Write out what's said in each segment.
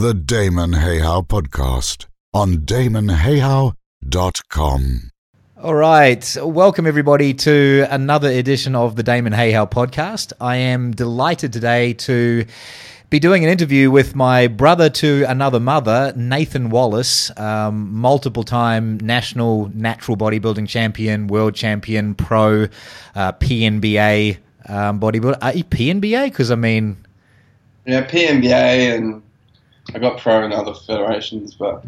The Damon Hayhow Podcast on damonhayhow.com. All right. Welcome, everybody, to another edition of the Damon Hayhow podcast. I am delighted today to be doing an interview with my brother to another mother, Nathan Wallace, um, multiple time national natural bodybuilding champion, world champion, pro, uh, PNBA um, bodybuilder. Uh, PNBA? Because, I mean. Yeah, PNBA and I got pro in other federations, but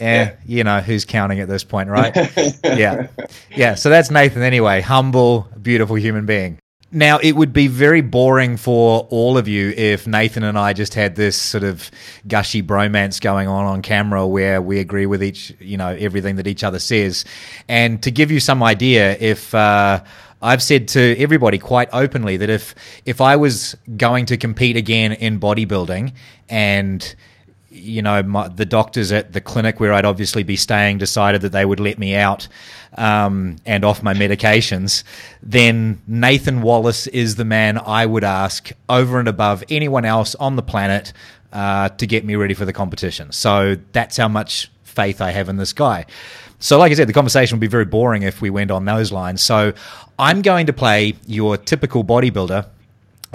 yeah, you know who's counting at this point, right? yeah, yeah. So that's Nathan anyway. Humble, beautiful human being. Now, it would be very boring for all of you if Nathan and I just had this sort of gushy bromance going on on camera where we agree with each, you know, everything that each other says. And to give you some idea, if uh, I've said to everybody quite openly that if if I was going to compete again in bodybuilding and you know, my, the doctors at the clinic where I'd obviously be staying decided that they would let me out um, and off my medications, then Nathan Wallace is the man I would ask over and above anyone else on the planet uh, to get me ready for the competition. So that's how much faith I have in this guy. So, like I said, the conversation would be very boring if we went on those lines. So, I'm going to play your typical bodybuilder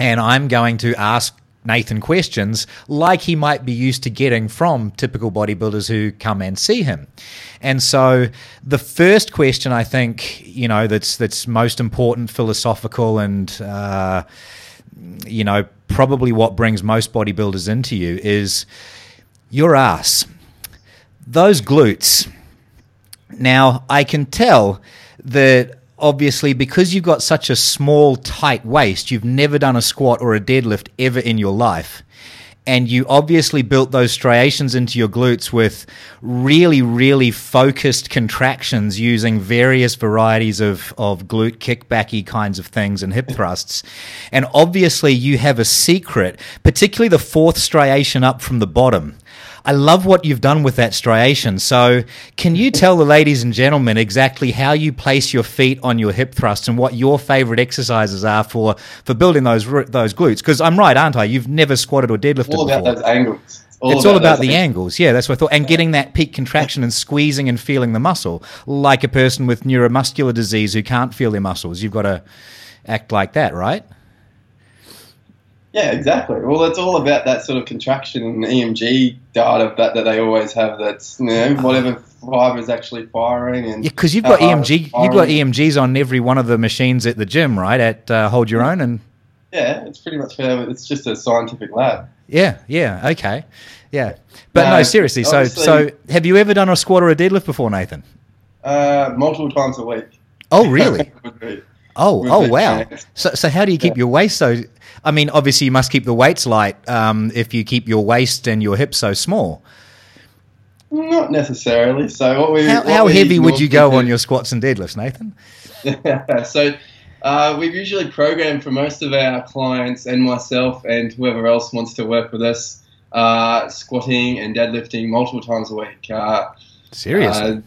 and I'm going to ask Nathan questions like he might be used to getting from typical bodybuilders who come and see him. And so the first question I think, you know, that's that's most important, philosophical and uh, you know, probably what brings most bodybuilders into you is your ass. Those glutes. Now, I can tell that obviously because you've got such a small, tight waist, you've never done a squat or a deadlift ever in your life. And you obviously built those striations into your glutes with really, really focused contractions using various varieties of, of glute kickbacky kinds of things and hip thrusts. And obviously, you have a secret, particularly the fourth striation up from the bottom I love what you've done with that striation. So, can you tell the ladies and gentlemen exactly how you place your feet on your hip thrusts and what your favorite exercises are for for building those those glutes? Because I'm right, aren't I? You've never squatted or deadlifted It's all about those angles. All it's about all about the angles. Yeah, that's what I thought. And getting that peak contraction and squeezing and feeling the muscle, like a person with neuromuscular disease who can't feel their muscles. You've got to act like that, right? Yeah, exactly. Well, it's all about that sort of contraction and EMG data that, that they always have. That's you know whatever fiber is actually firing and yeah, because you've got EMG, you've got EMGs on every one of the machines at the gym, right? At uh, Hold Your Own, and yeah, it's pretty much fair. It's just a scientific lab. Yeah, yeah, okay, yeah. But no, no seriously. So, so have you ever done a squat or a deadlift before, Nathan? Uh, multiple times a week. Oh, really? Oh, oh, wow. So, so how do you keep yeah. your waist so? I mean, obviously you must keep the weights light um, if you keep your waist and your hips so small. Not necessarily. So what we how, what how we heavy would you go on your squats and deadlifts, Nathan? so uh, we've usually programmed for most of our clients and myself and whoever else wants to work with us uh, squatting and deadlifting multiple times a week. Uh, Seriously? Uh,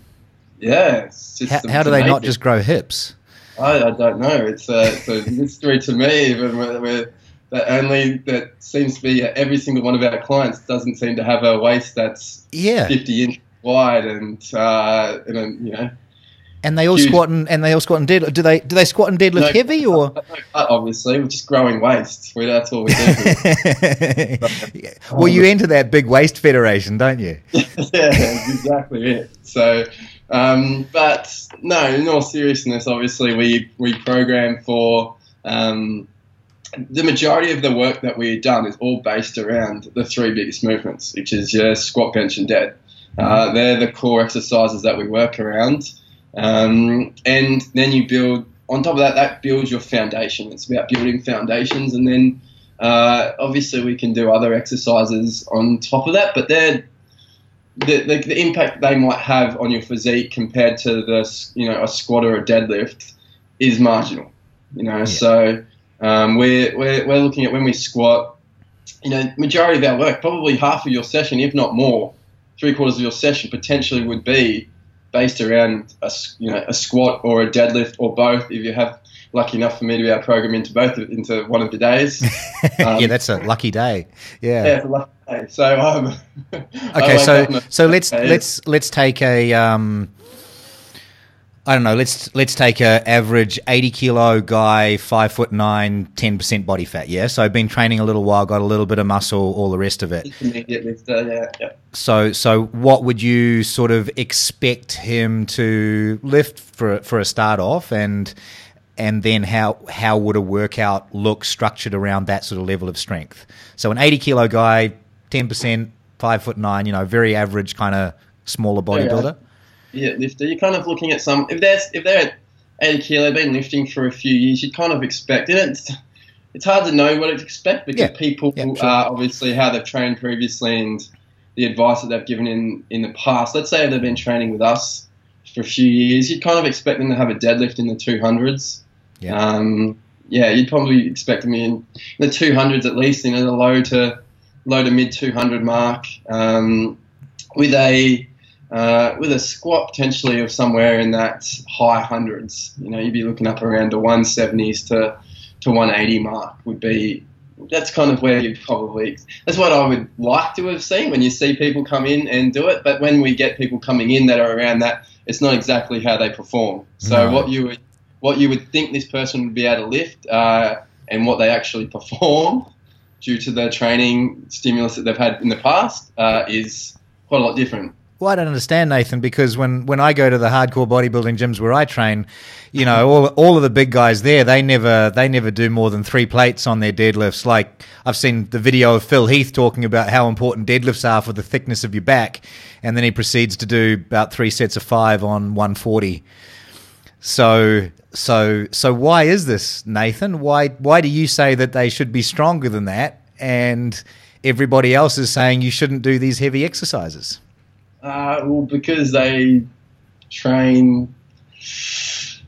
yeah. how, how do they not just grow hips? I, I don't know. It's a, it's a mystery to me. Even we're, that only that seems to be every single one of our clients doesn't seem to have a waist that's yeah 50 inches wide and uh, and a, you know. And they all huge. squat and, and they all squat and deadlift. Do they do they squat and deadlift no, heavy or? Obviously, we're just growing waist. We, that's all we do. well, you enter that big waist federation, don't you? yeah, exactly it. So um, but no, in all seriousness, obviously we we program for um, the majority of the work that we've done is all based around the three biggest movements, which is your squat, bench, and dead. Uh, mm-hmm. they're the core exercises that we work around, um, and then you build on top of that. That builds your foundation. It's about building foundations, and then uh, obviously we can do other exercises on top of that, but they're the, the, the, impact they might have on your physique compared to the you know a squat or a deadlift is marginal. You know, yeah. so um, we're, we're we're looking at when we squat. You know, majority of our work, probably half of your session, if not more, three quarters of your session potentially would be based around a you know a squat or a deadlift or both. If you have lucky enough for me to be able to program into both into one of the days. Um, yeah, that's a lucky day. Yeah. Yeah, it's a lucky day. So um, Okay, so so let's days. let's let's take a um, I don't know. Let's let's take a average eighty kilo guy, five foot nine, 10 percent body fat. Yeah, so I've been training a little while, got a little bit of muscle, all the rest of it. intermediate lifter. Yeah, yeah. So so what would you sort of expect him to lift for for a start off, and and then how how would a workout look structured around that sort of level of strength? So an eighty kilo guy, ten percent, five foot nine, you know, very average kind of smaller bodybuilder. Yeah, lifter. You're kind of looking at some. If they're if they're at 80 kilo, been lifting for a few years, you'd kind of expect. And it's it's hard to know what to expect because Yeah. people Yeah, sure. are obviously how they've trained previously and the advice that they've given in in the past. Let's say they've been training with us for a few years, you'd kind of expect them to have a deadlift in the 200s. Yeah. Um, yeah, you'd probably expect them in the 200s at least, you know, the low to low to mid 200 mark, um, with a uh, with a squat potentially of somewhere in that high hundreds. You know, you'd be looking up around the 170s to to 180 mark would be. That's kind of where you'd probably. That's what I would like to have seen when you see people come in and do it. But when we get people coming in that are around that, it's not exactly how they perform. So No. what you would what you would think this person would be able to lift uh, and what they actually perform due to the training stimulus that they've had in the past uh, is quite a lot different. Well, I don't understand, Nathan, because when, when I go to the hardcore bodybuilding gyms where I train, you know, all all of the big guys there, they never they never do more than three plates on their deadlifts. Like I've seen the video of Phil Heath talking about how important deadlifts are for the thickness of your back, and then he proceeds to do about three sets of five on 140. So so so why is this, Nathan? Why why do you say that they should be stronger than that, and everybody else is saying you shouldn't do these heavy exercises? Uh, well, because they train. this,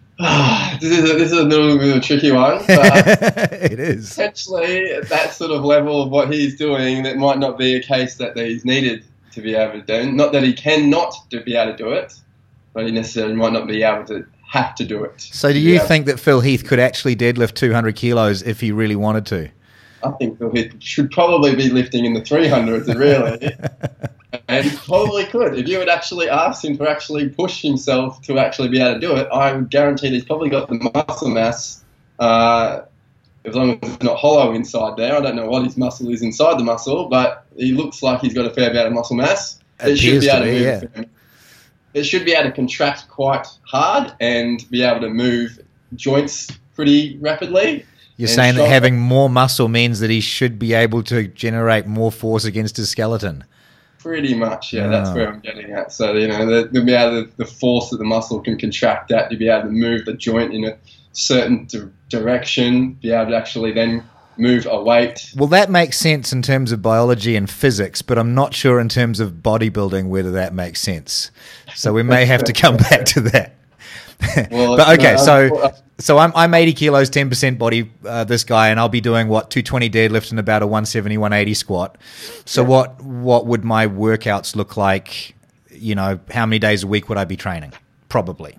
is a, this is a little bit of a tricky one. But it is. potentially at that sort of level of what he's doing, that might not be a case that he's needed to be able to do. Not that he cannot to be able to do it, but he necessarily might not be able to have to do it. So, do you think that Phil Heath could actually deadlift 200 kilos if he really wanted to? I think Phil Heath should probably be lifting in the 300s, really. and probably could. If you had actually asked him to actually push himself to actually be able to do it, I would guarantee that he's probably got the muscle mass, uh, as long as it's not hollow inside there. I don't know what his muscle is inside the muscle, but he looks like he's got a fair bit of muscle mass. Appears to be, yeah. move. It should be able to contract quite hard and be able to move joints pretty rapidly. You're saying that having more muscle means that he should be able to generate more force against his skeleton. Pretty much, yeah. That's Ah. where I'm getting at. So you know, the, the, be able the force that the muscle can contract at to be able to move the joint in a certain di- direction, be able to actually then move a weight. Well, that makes sense in terms of biology and physics, but I'm not sure in terms of bodybuilding whether that makes sense. So we may have to come back to that. Well, but okay, so so I'm I'm 80 kilos, 10 percent body. Uh, this guy, and I'll be doing what 220 deadlift and about a 170, 180 squat. So Yeah. what what would my workouts look like? You know, how many days a week would I be training? Probably.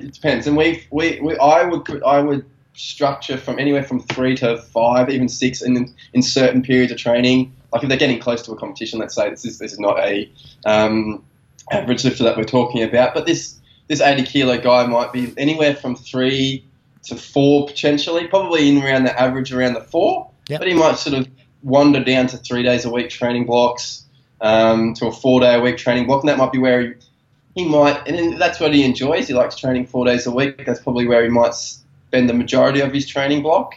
it depends, and we, we, we I would I would structure from anywhere from three to five, even six, and in, in certain periods of training. Like if they're getting close to a competition, let's say this is this is not a um, average lifter that we're talking about, but this this 80 kilo guy might be anywhere from three to four potentially, probably in around the average around the four. Yep. But he might sort of wander down to three days a week training blocks, um, to a four day a week training block, and that might be where he, he might, and that's what he enjoys. He likes training four days a week. That's probably where he might spend the majority of his training block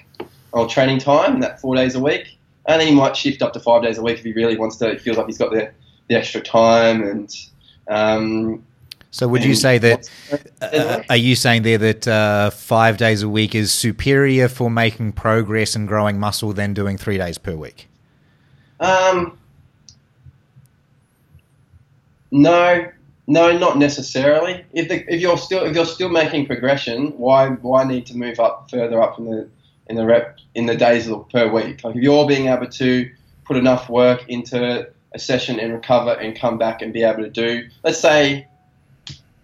or training time, that four days a week. And then he might shift up to five days a week if he really wants to. He feels like he's got the, the extra time and. Um, So would you say that? Uh, are you saying there that uh, five days a week is superior for making progress and growing muscle than doing three days per week? Um, no, no, not necessarily. If the, if you're still if you're still making progression, why why need to move up further up in the in the rep in the days per week? Like if you're being able to put enough work into a session and recover and come back and be able to do. Let's say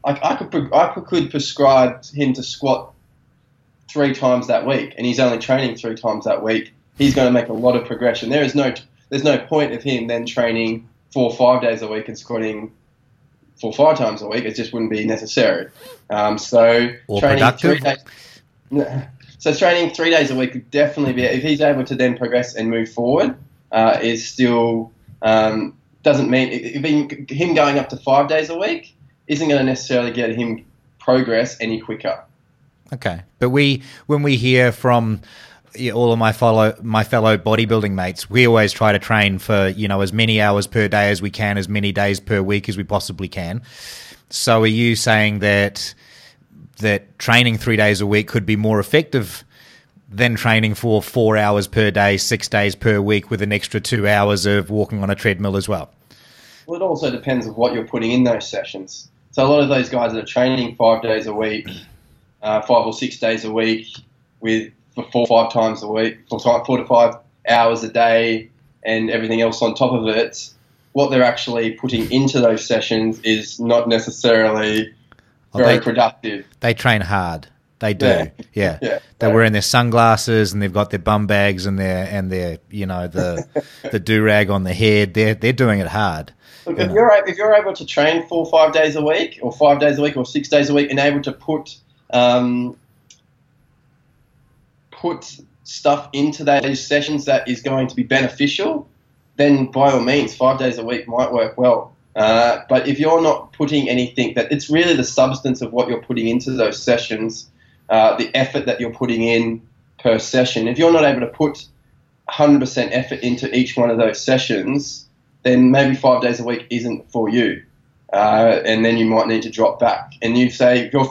I, I could I could prescribe him to squat three times that week, and he's only training three times that week. He's going to make a lot of progression. There is no there's no point of him then training four or five days a week and squatting four or five times a week. It just wouldn't be necessary. Um, so Or training productive. three days. So training three days a week would definitely be if he's able to then progress and move forward. Uh, is still um, doesn't mean him going up to five days a week isn't going to necessarily get him progress any quicker. Okay, but we when we hear from all of my follow my fellow bodybuilding mates, we always try to train for you know as many hours per day as we can, as many days per week as we possibly can. So, are you saying that that training three days a week could be more effective than training for four hours per day, six days per week, with an extra two hours of walking on a treadmill as well? Well, it also depends on what you're putting in those sessions. So a lot of those guys that are training five days a week, uh, five or six days a week, with for four or five times a week, four, four to five hours a day, and everything else on top of it, what they're actually putting into those sessions is not necessarily Oh, very they- productive. They train hard. They do. Yeah. Yeah. Yeah. They're wearing their sunglasses and they've got their bum bags and their and their you know the the do rag on the head. They're they're doing it hard. Look, Yeah. if you're if you're able to train four or five days a week, or five days a week, or six days a week, and able to put um, put stuff into those sessions that is going to be beneficial, then by all means, five days a week might work well. Uh, but if you're not putting anything that it's really the substance of what you're putting into those sessions, uh, the effort that you're putting in per session. If you're not able to put 100% effort into each one of those sessions, then maybe five days a week isn't for you. Uh, and then you might need to drop back. And you say, if you're,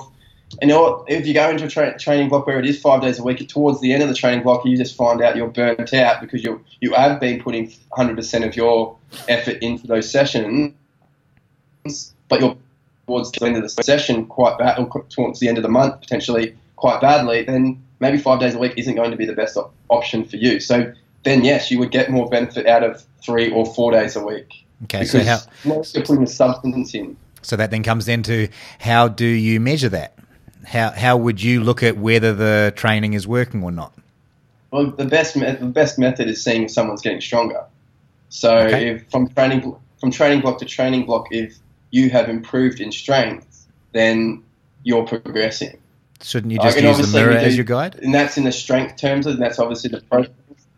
and you know what, if you go into a tra- training block where it is five days a week, towards the end of the training block, you just find out you're burnt out because you you have been putting 100% of your effort into those sessions, but you're towards the end of the session quite bad, or towards the end of the month potentially quite badly, then maybe five days a week isn't going to be the best op- option for you. So then, yes, you would get more benefit out of three or four days a week Okay, so how now you're putting the substance in. so that then comes into how do you measure that? How how would you look at whether the training is working or not? Well, the best me- the best method is seeing if someone's getting stronger. So Okay. if from training from training block to training block, if you have improved in strength, then you're progressing. Shouldn't you just can use the mirror do- as your guide? and that's in the strength terms, and that's obviously the pro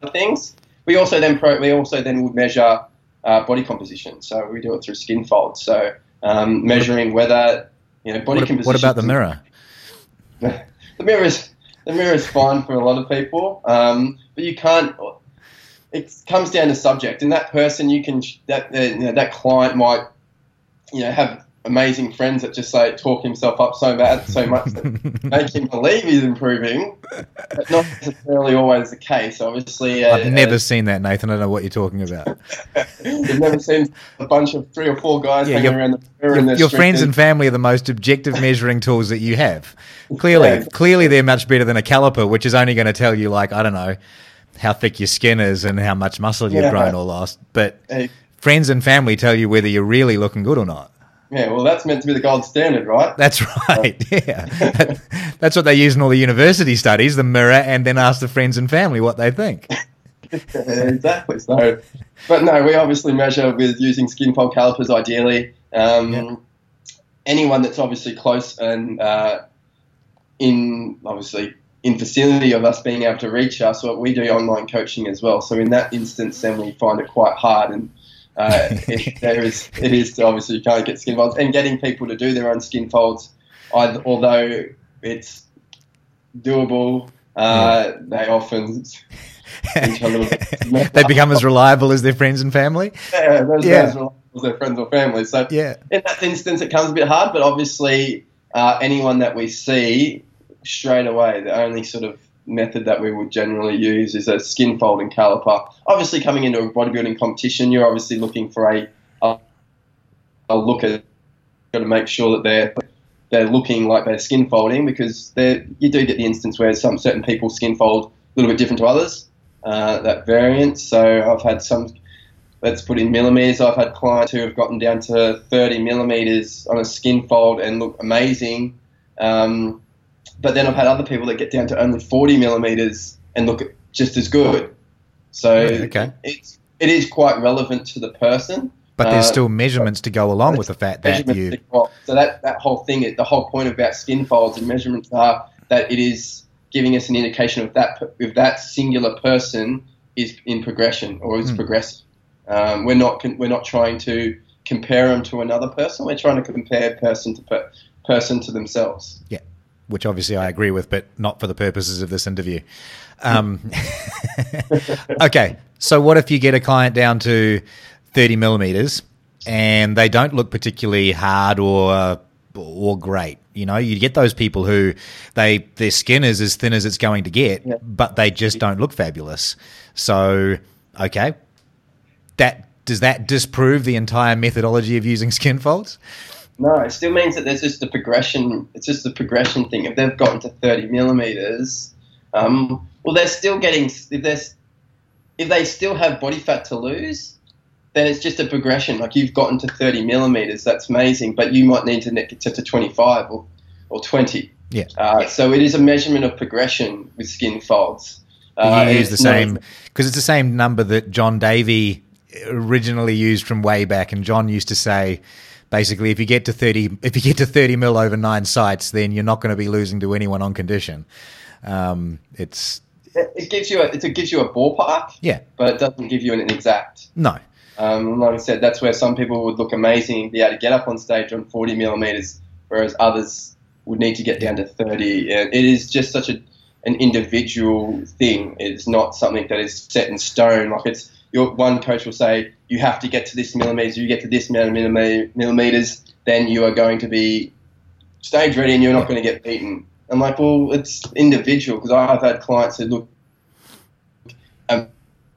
of things. We also then pro, we also then would measure uh, body composition. So we do it through skin folds. So um, measuring whether you know body What, composition. what about the mirror? the mirror is the mirror is fine for a lot of people, um, but you can't. It comes down to subject, and that person you can that uh, you know, that client might you know have amazing friends that just say talk himself up so bad so much that make him believe he's improving, but not necessarily always the case. Obviously, uh, I've never uh, seen that, Nathan. I don't know what you're talking about. you've never seen a bunch of three or four guys Yeah, hanging around the mirror Your, your friends and family are the most objective measuring tools that you have. Clearly, Yeah. clearly they're much better than a caliper, which is only going to tell you, like, I don't know, how thick your skin is and how much muscle you've Yeah. grown or lost. But Hey, friends and family tell you whether you're really looking good or not. Yeah, well, that's meant to be the gold standard, right? That's right. Yeah. That- that's what they use in all the university studies, the mirror, and then ask the friends and family what they think. exactly. So, but no, we obviously measure with using skin fold calipers ideally. Um, Yeah. Anyone that's obviously close and uh, in obviously in facility of us being able to reach us, what we do online coaching as well. So in that instance, then we find it quite hard and. Uh, it, there is, it is obviously you can't get skin folds, and getting people to do their own skin folds, I, although it's doable, uh, they often Think a little bit. they become as reliable as their friends and family. yeah, those Yeah. guys are their friends or family. So Yeah. in that instance, it comes a bit hard, but obviously, uh, anyone that we see straight away, the only sort of method that we would generally use is a skin folding caliper. Obviously, coming into a bodybuilding competition, you're obviously looking for a, a, look at, got to make sure that they're they're looking like they're skin folding because you do get the instance where some certain people skin fold a little bit different to others. Uh, that variant. So I've had some let's put in millimeters. I've had clients who have gotten down to 30 millimeters on a skin fold and look amazing. Um, but then I've had other people that get down to only 40 millimeters and look just as good. So okay. it's it is quite relevant to the person. But there's Uh, still measurements to go along with the fact that you. that go up. So that, that whole thing, the whole point about skin folds and measurements are that it is giving us an indication of that if that singular person is in progression or is Hmm. progressing. Um, we're not we're not trying to compare them to another person. We're trying to compare person to per- person to themselves. Yeah, which obviously I agree with, but not for the purposes of this interview. Um, okay, so what if you get a client down to 30 millimeters and they don't look particularly hard or or great? You know, you get those people who they their skin is as thin as it's going to get, Yeah. but they just don't look fabulous. So, okay, that does that disprove the entire methodology of using skin folds? No, it still means that there's just a progression. It's just a progression thing. If they've gotten to 30 millimeters, um, well, they're still getting. If there's, if they still have body fat to lose, then it's just a progression. Like you've gotten to 30 millimeters, that's amazing, but you might need to get to 25 or, or 20. Yeah. Uh, so it is a measurement of progression with skin folds. you Uh, and use the same because it's the same number that John Davy originally used from way back, and John used to say. Basically, if you get to thirty, if you get to thirty mil over nine sites, then you're not going to be losing to anyone on condition. Um, it's It gives you a, it gives you a ballpark, yeah, but it doesn't give you an exact. no, Um, like I said, that's where some people would look amazing and be able to get up on stage on 40 millimeters, whereas others would need to get down to 30. And it is just such a, an individual thing. It's not something that is set in stone. Like it's your one coach will say you have to get to this millimeters. You get to this amount of millimeters, then you are going to be stage ready, and you're not going to get beaten. I'm like, well, it's individual because I've had clients who look, um,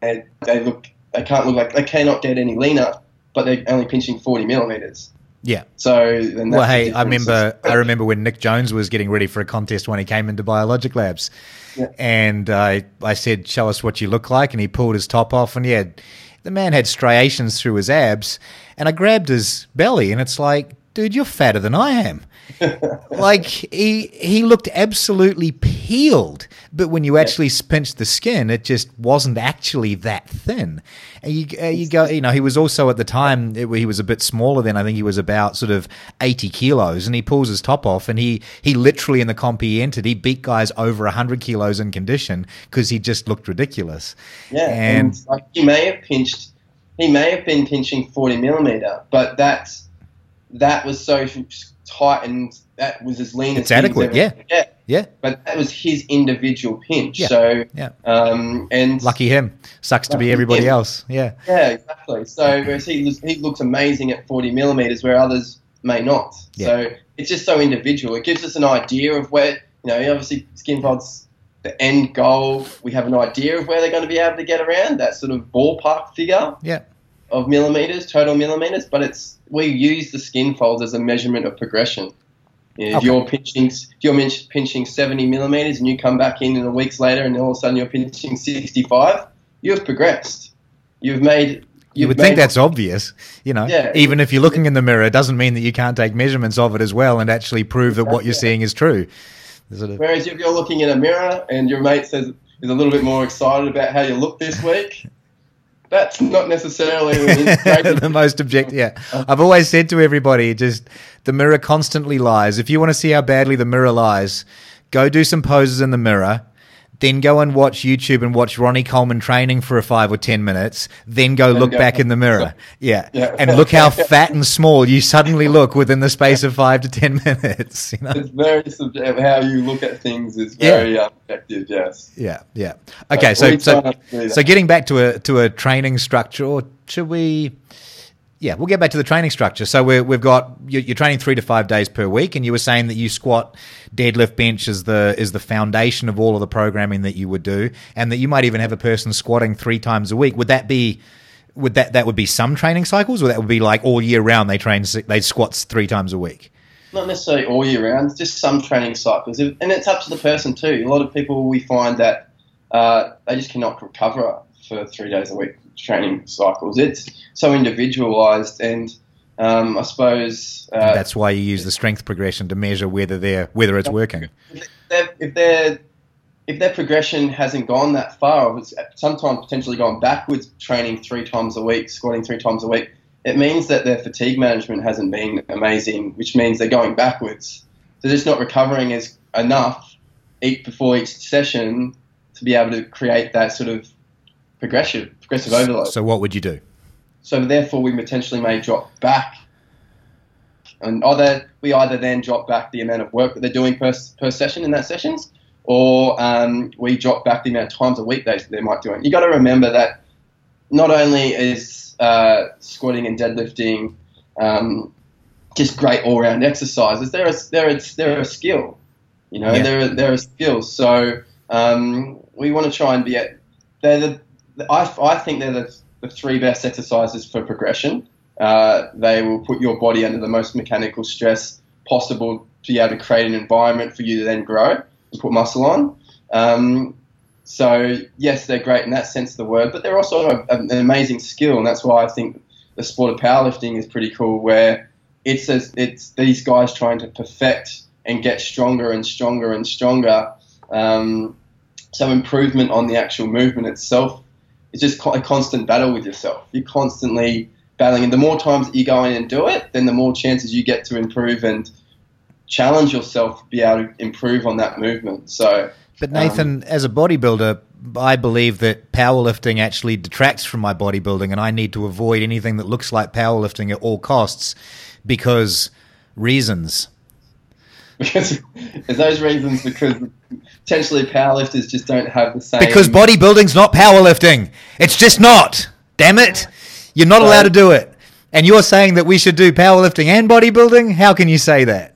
they, they look, they can't look like they cannot get any leaner, but they're only pinching 40 millimeters. Yeah. So then Well, hey, I remember, I remember when Nick Jones was getting ready for a contest when he came into Biologic Labs, Yeah. and I, I said, "Show us what you look like," and he pulled his top off, and he had, the man had striations through his abs, and I grabbed his belly, and it's like, dude, you're fatter than I am. like he he looked absolutely peeled, but when you actually pinched the skin, it just wasn't actually that thin. And you uh, you go, you know, he was also at the time it, he was a bit smaller than I think he was about sort of eighty kilos, and he pulls his top off, and he he literally in the comp he entered, he beat guys over hundred kilos in condition because he just looked ridiculous. Yeah, and, and, like he may have pinched, he may have been pinching 40 millimeter, but that's that was so tight and that was as lean It's as adequate, yeah. get. yeah, But that was his individual pinch. Yeah, So yeah. um, and lucky him. Sucks to be everybody him. else. Yeah, Yeah, exactly. So whereas he looks- he looks amazing at 40 millimeters, where others may not. Yeah. So it's just so individual. It gives us an idea of where you know obviously skin folds the end goal. We have an idea of where they're going to be able to get around that sort of ballpark figure yeah. of millimeters, total millimeters. But it's we use the skin folds as a measurement of progression. You If Okay. you're pinching, if you're pinching 70 millimeters, and you come back in in a weeks later, and all of a sudden you're pinching 65, you have progressed. You've made. You you've would think that's obvious, you know. Yeah. Even if you're looking in the mirror, it doesn't mean that you can't take measurements of it as well and actually prove that what you're Yeah. seeing is true. Sort of- Whereas if you're looking in a mirror and your mate says is a little bit more excited about how you look this week, that's not necessarily the most objective. Yeah, I've always said to everybody, just the mirror constantly lies. If you want to see how badly the mirror lies, go do some poses in the mirror. Then go and watch YouTube and watch Ronnie Coleman training for a five or ten minutes. Then go look go- back in the mirror. Yeah. Yeah. and look how fat and small you suddenly look within the space of five to ten minutes. You know. It's very subjective. How you look at things is very um, objective. Yes. Yeah, yeah. Okay, Uh, so so try not to do that. so getting back to a to a training structure, or should we? Yeah, we'll get back to the training structure. So we're, we've got you're, you're training three to five days per week, and you were saying that you squat, deadlift, bench is the is the foundation of all of the programming that you would do, and that you might even have a person squatting three times a week. Would that be? Would that that would be some training cycles, or that would be like all year round? They train they squats three times a week. Not necessarily all year round. Just some training cycles, and it's up to the person too. A lot of people we find that uh, they just cannot recover for three days a week training cycles. It's so individualized, and um, I suppose uh, That's why you use the strength progression to measure whether they're whether it's working. if their if their if their progression hasn't gone that far, or it's sometimes potentially gone backwards, training three times a week, squatting three times a week, it means that their fatigue management hasn't been amazing, which means they're going backwards. They're just not recovering as enough each before each session to be able to create that sort of progression, progressive overload. So what would you do? So therefore, we potentially may drop back, and either we either then drop back the amount of work that they're doing per, per session in that sessions, or um, we drop back the amount of times a week they, they might do it. You got to remember that not only is uh, squatting and deadlifting um, just great all round exercises, they're a, they're a, they're a skill. You know, Yeah. they're a, they're a skill. So um, we want to try and be at. They're the. I, I think they're the, the three best exercises for progression. Uh, they will put your body under the most mechanical stress possible to be able to create an environment for you to then grow and put muscle on. Um, so yes, they're great in that sense of the word, but they're also a, an amazing skill, and that's why I think the sport of powerlifting is pretty cool. Where it's a, it's these guys trying to perfect and get stronger and stronger and stronger. Um, so improvement on the actual movement itself is just a constant battle with yourself. You're constantly battling, and the more times you go in and do it, then the more chances you get to improve and challenge yourself to be able to improve on that movement. So. But Nathan, um, as a bodybuilder, I believe that powerlifting actually detracts from my bodybuilding, and I need to avoid anything that looks like powerlifting at all costs because reasons. Because those reasons because potentially powerlifters just don't have the same Because bodybuilding's not powerlifting. It's just not. Damn it. You're not allowed to do it. And you're saying that we should do powerlifting and bodybuilding? How can you say that?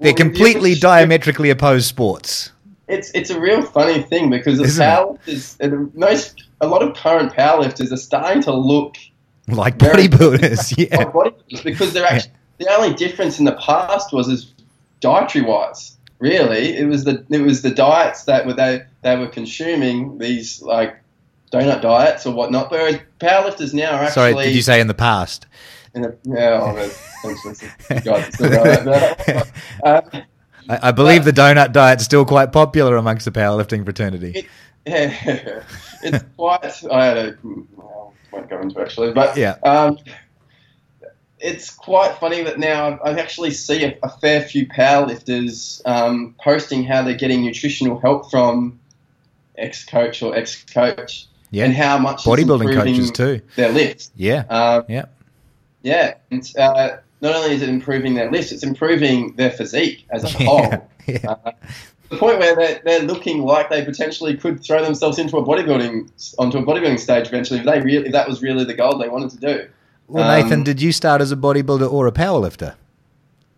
They're Well, completely yeah, diametrically opposed sports. it's it's a real funny thing because the powerlifters most a lot of current powerlifters are starting to look Like bodybuilders, yeah. like bodybuilders because they're actually the only difference in the past was is dietary wise. Really, it was the it was the diets that were they they were consuming these like donut diets or whatnot. Whereas powerlifters now are actually Sorry, did you say in the past? in yeah, oh, there's essentially some guys that still go like that. Uh, I, I believe the donut diet's still quite popular amongst the powerlifting fraternity. It, yeah, it's quite. I had a. Well, won't go into it actually, but Yeah. um, it's quite funny that now I actually see a, a fair few powerlifters um, posting how they're getting nutritional help from ex-coach or ex-coach, Yeah. and how much Bodybuilding improving coaches too. their lifts. Yeah. Um, Yeah. yeah, it's, uh, not only is it improving their lifts, it's improving their physique as a whole. Yeah. Uh, the point where they're, they're looking like they potentially could throw themselves into a bodybuilding onto a bodybuilding stage eventually if they really if that was really the goal they wanted to do. Well, Um, Nathan, did you start as a bodybuilder or a powerlifter?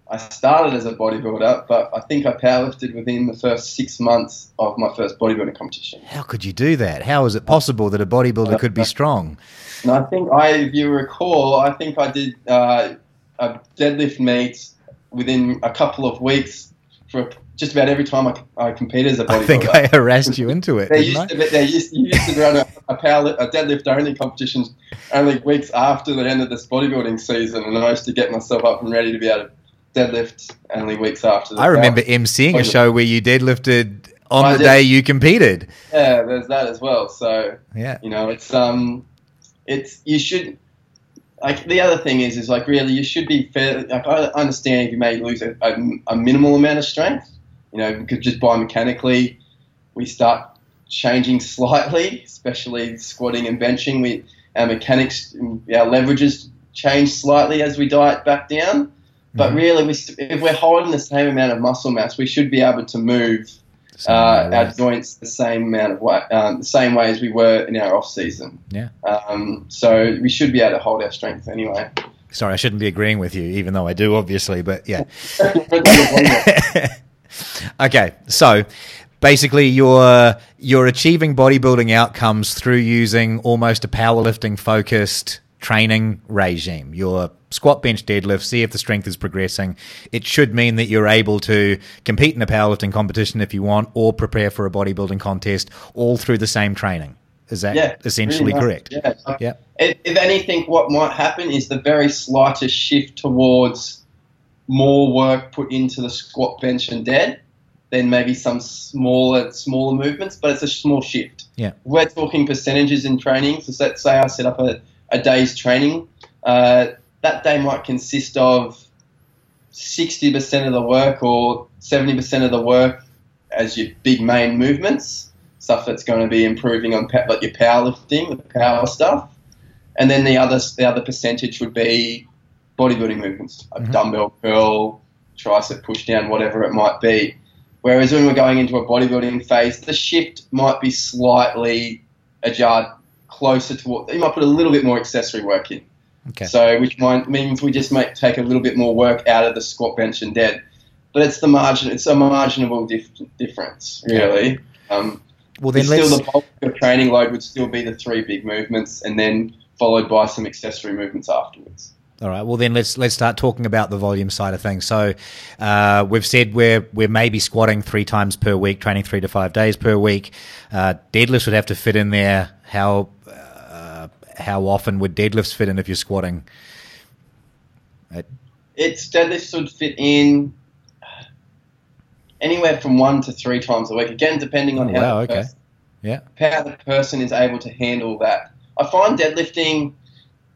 I started as a bodybuilder, but I think I powerlifted within the first six months of my first bodybuilding competition. How could you do that? How is it possible that a bodybuilder could be strong? And I think I, if you recall, I think I did uh, a deadlift meet within a couple of weeks for just about every time I, I competed as a bodybuilder. I think I harassed you into it. They didn't used to, they used, you used to run a, a power a deadlift only competition only weeks after the end of this bodybuilding season, and I used to get myself up and ready to be able to deadlift only weeks after. The I remember emceeing a show where you deadlifted on I the did. day you competed. Yeah, there's that as well. So Yeah. you know, it's um, it's you should. Like the other thing is, is like really you should be fair. Like I understand if you may lose a, a, a minimal amount of strength, you know, because just biomechanically we start changing slightly, especially squatting and benching. We our mechanics, our leverages change slightly as we diet back down. But Mhm. really, we, if we're holding the same amount of muscle mass, we should be able to move uh, our joints the same amount of way, um, the same way as we were in our off season. Yeah. Um, so we should be able to hold our strength anyway. Sorry, I shouldn't be agreeing with you, even though I do, obviously. But yeah. okay, so basically, you're you're achieving bodybuilding outcomes through using almost a powerlifting focused training regime. Your squat, bench, deadlift. See if the strength is progressing. It should mean that you're able to compete in a powerlifting competition if you want, or prepare for a bodybuilding contest, all through the same training. Is that Yeah, essentially correct? Yeah. Yeah. If anything, what might happen is the very slightest shift towards more work put into the squat, bench, and dead. Then maybe some smaller smaller movements, but it's a small shift. Yeah. We're talking percentages in training. So let's say I set up a, a day's training. Uh, that day might consist of 60% of the work or 70% of the work as your big main movements, stuff that's going to be improving on like your powerlifting, the power stuff, and then the other the other percentage would be bodybuilding movements, like Mhm. dumbbell curl, tricep push down, whatever it might be. Whereas when we're going into a bodybuilding phase, the shift might be slightly ajar closer to what you might put a little bit more accessory work in. Okay. So, which might, means we just might take a little bit more work out of the squat, bench, and dead. But it's the margin. It's a marginable dif- difference, really. Um, well, then still the bulk of training load would still be the three big movements, and then followed by some accessory movements afterwards. All right. Well, then let's let's start talking about the volume side of things. So, uh, we've said we're we're maybe squatting three times per week, training three to five days per week. Uh, deadlifts would have to fit in there. How uh, how often would deadlifts fit in if you're squatting? It's deadlifts would fit in anywhere from one to three times a week. Again, depending on Oh, how wow, the okay. person- Yeah. how the person is able to handle that. I find deadlifting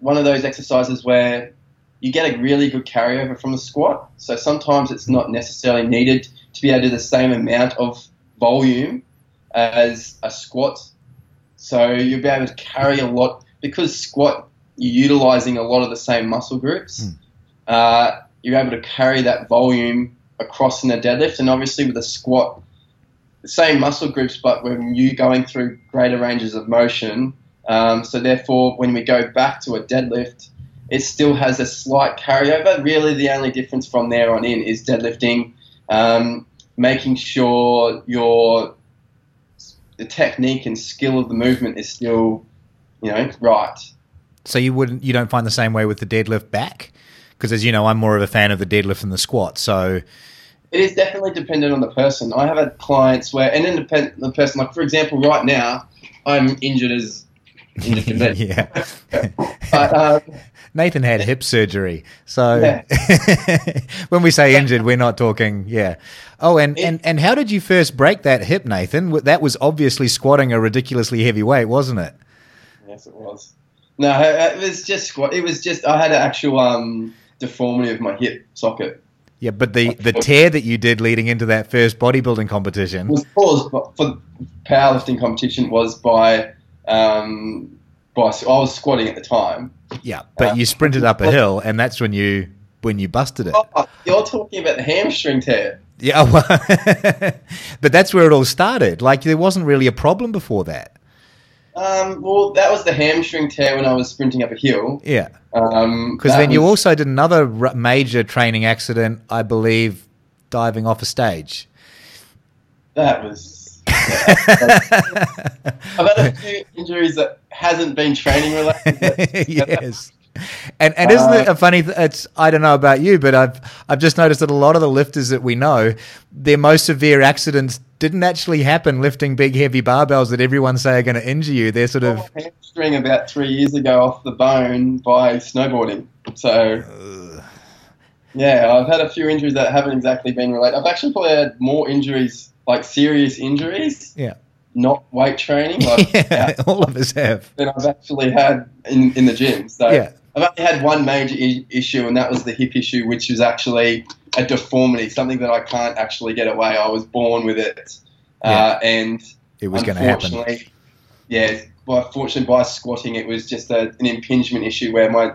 one of those exercises where you get a really good carryover from the squat. So sometimes it's not necessarily needed to be able to do the same amount of volume as a squat. So you'll be able to carry a lot because squat you're utilizing a lot of the same muscle groups. Hmm. Uh, you're able to carry that volume across in a deadlift, and obviously with a squat, the same muscle groups, but when you're going through greater ranges of motion. Um, so therefore, when we go back to a deadlift, it still has a slight carryover. Really, the only difference from there on in is deadlifting, um, making sure your the technique and skill of the movement is still, you know, right. So you wouldn't you don't find the same way with the deadlift back? Because as you know, I'm more of a fan of the deadlift than the squat. So It is definitely dependent on the person. I have had clients where, and independent the person, like for example, right now, I'm injured as injured to bed. yeah. But um, Nathan had hip surgery. So Yeah. when we say injured, we're not talking, yeah. Oh, and, and, and how did you first break that hip, Nathan? That was obviously squatting a ridiculously heavy weight, wasn't it? yes, it was. No, it was just squat. It was just I had an actual um, deformity of my hip socket. Yeah, but the, the tear that you did leading into that first bodybuilding competition. was caused for powerlifting competition was by um, by I was squatting at the time. Yeah, but you sprinted up a hill, and that's when you when you busted it. Oh, you're talking about the hamstring tear. Yeah, well, but that's where it all started. Like there wasn't really a problem before that. Um, well, that was the hamstring tear when I was sprinting up a hill. Yeah, Um, because that then you also did another r- major training accident, I believe, diving off a stage. That was. I've had a few injuries that hasn't been training related. yes. And and isn't it uh, a funny? Th- it's I don't know about you, but I've I've just noticed that a lot of the lifters that we know, their most severe accidents didn't actually happen lifting big heavy barbells that everyone say are going to injure you. They're sort of hamstring about three years ago off the bone by snowboarding. So yeah, I've had a few injuries that haven't exactly been related. I've actually probably had more injuries, like serious injuries, yeah, not weight training, like yeah. All of us have. than I've actually had in, in the gym. So Yeah. I've only had one major I- issue, and that was the hip issue, which was actually a deformity, something that I can't actually get away. I was born with it, uh, and It was going to happen. unfortunately, yeah. By fortunately, by squatting, it was just a, an impingement issue where my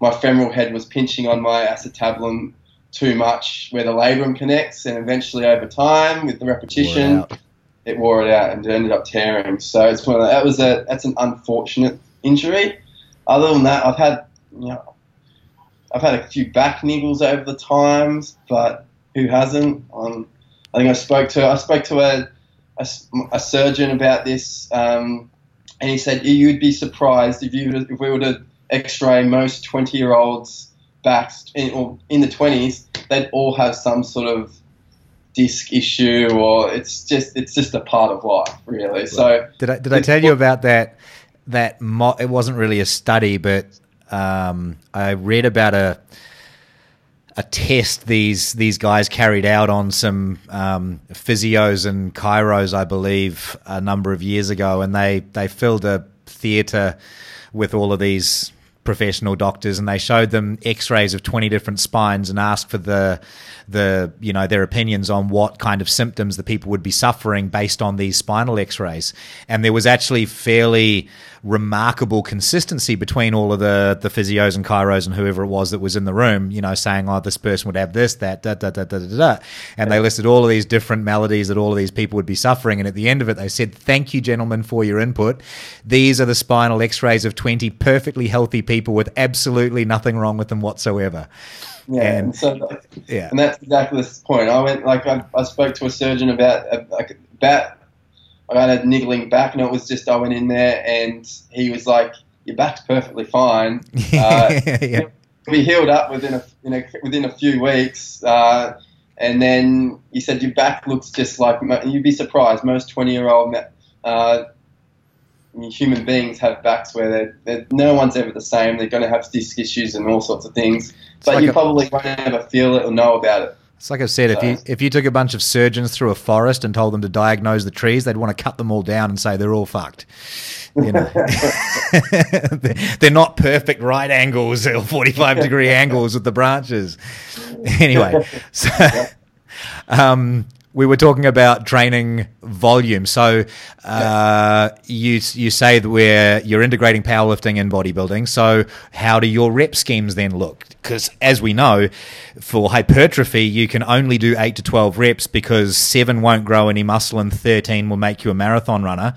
my femoral head was pinching on my acetabulum too much, where the labrum connects, and eventually, over time, with the repetition, out. it wore it out and ended up tearing. So it's one of the, that was a that's an unfortunate injury. Other than that, I've had you know I've had a few back niggles over the times, but who hasn't? Um, I think I spoke to I spoke to a a, a surgeon about this, um, and he said you'd be surprised if you if we were to X-ray most twenty year olds backs in or in the twenties, they'd all have some sort of disc issue or it's just it's just a part of life really. So Did I did I tell you about that? That mo- it wasn't really a study, but um, I read about a a test these these guys carried out on some um, physios and chiros, I believe, a number of years ago, and they they filled a theater with all of these professional doctors and they showed them x-rays of 20 different spines and asked for the the you know their opinions on what kind of symptoms the people would be suffering based on these spinal x-rays. And there was actually fairly remarkable consistency between all of the the physios and chiros and whoever it was that was in the room you know saying oh this person would have this that da da da da da, da. and they listed all of these different maladies that all of these people would be suffering. And at the end of it they said thank you gentlemen for your input. These are the spinal x-rays of 20 perfectly healthy people with absolutely nothing wrong with them whatsoever. Yeah, And- and, so yeah. and that's exactly the point. I went like I, I spoke to a surgeon about uh, like about I had a niggling back, and it was just I went in there and he was like, "Your back's perfectly fine. Uh, yeah be healed up within a, in a within a few weeks." Uh, and then he said, "Your back looks just like you'd be surprised. Most twenty year old uh, human beings have backs where they're, they're, no one's ever the same. They're going to have disc issues and all sorts of things, but like you a- probably won't ever feel it or know about it." It's like I've said, if you if you took a bunch of surgeons through a forest and told them to diagnose the trees, they'd want to cut them all down and say they're all fucked. You know, they're not perfect right angles or forty five degree angles with the branches. Anyway, so um, we were talking about training volume. So uh, you you say that we're you're integrating powerlifting and bodybuilding. So how do your rep schemes then look? Because as we know, for hypertrophy, you can only do eight to twelve reps because seven won't grow any muscle and thirteen will make you a marathon runner.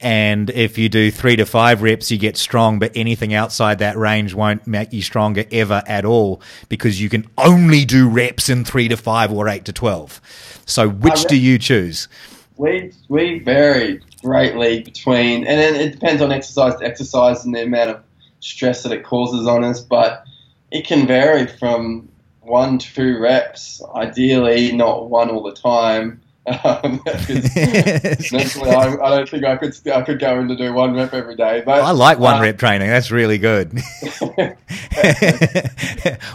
And if you do three to five reps, you get strong, but anything outside that range won't make you stronger ever at all because you can only do reps in three to five or eight to 12. So, which do you choose? We we vary greatly between, and then it depends on exercise to exercise and the amount of stress that it causes on us. But it can vary from one to two reps, ideally not one all the time. Um, Mentally, I, I don't think I could I could go in to do one rep every day. But I like one uh, rep training. That's really good.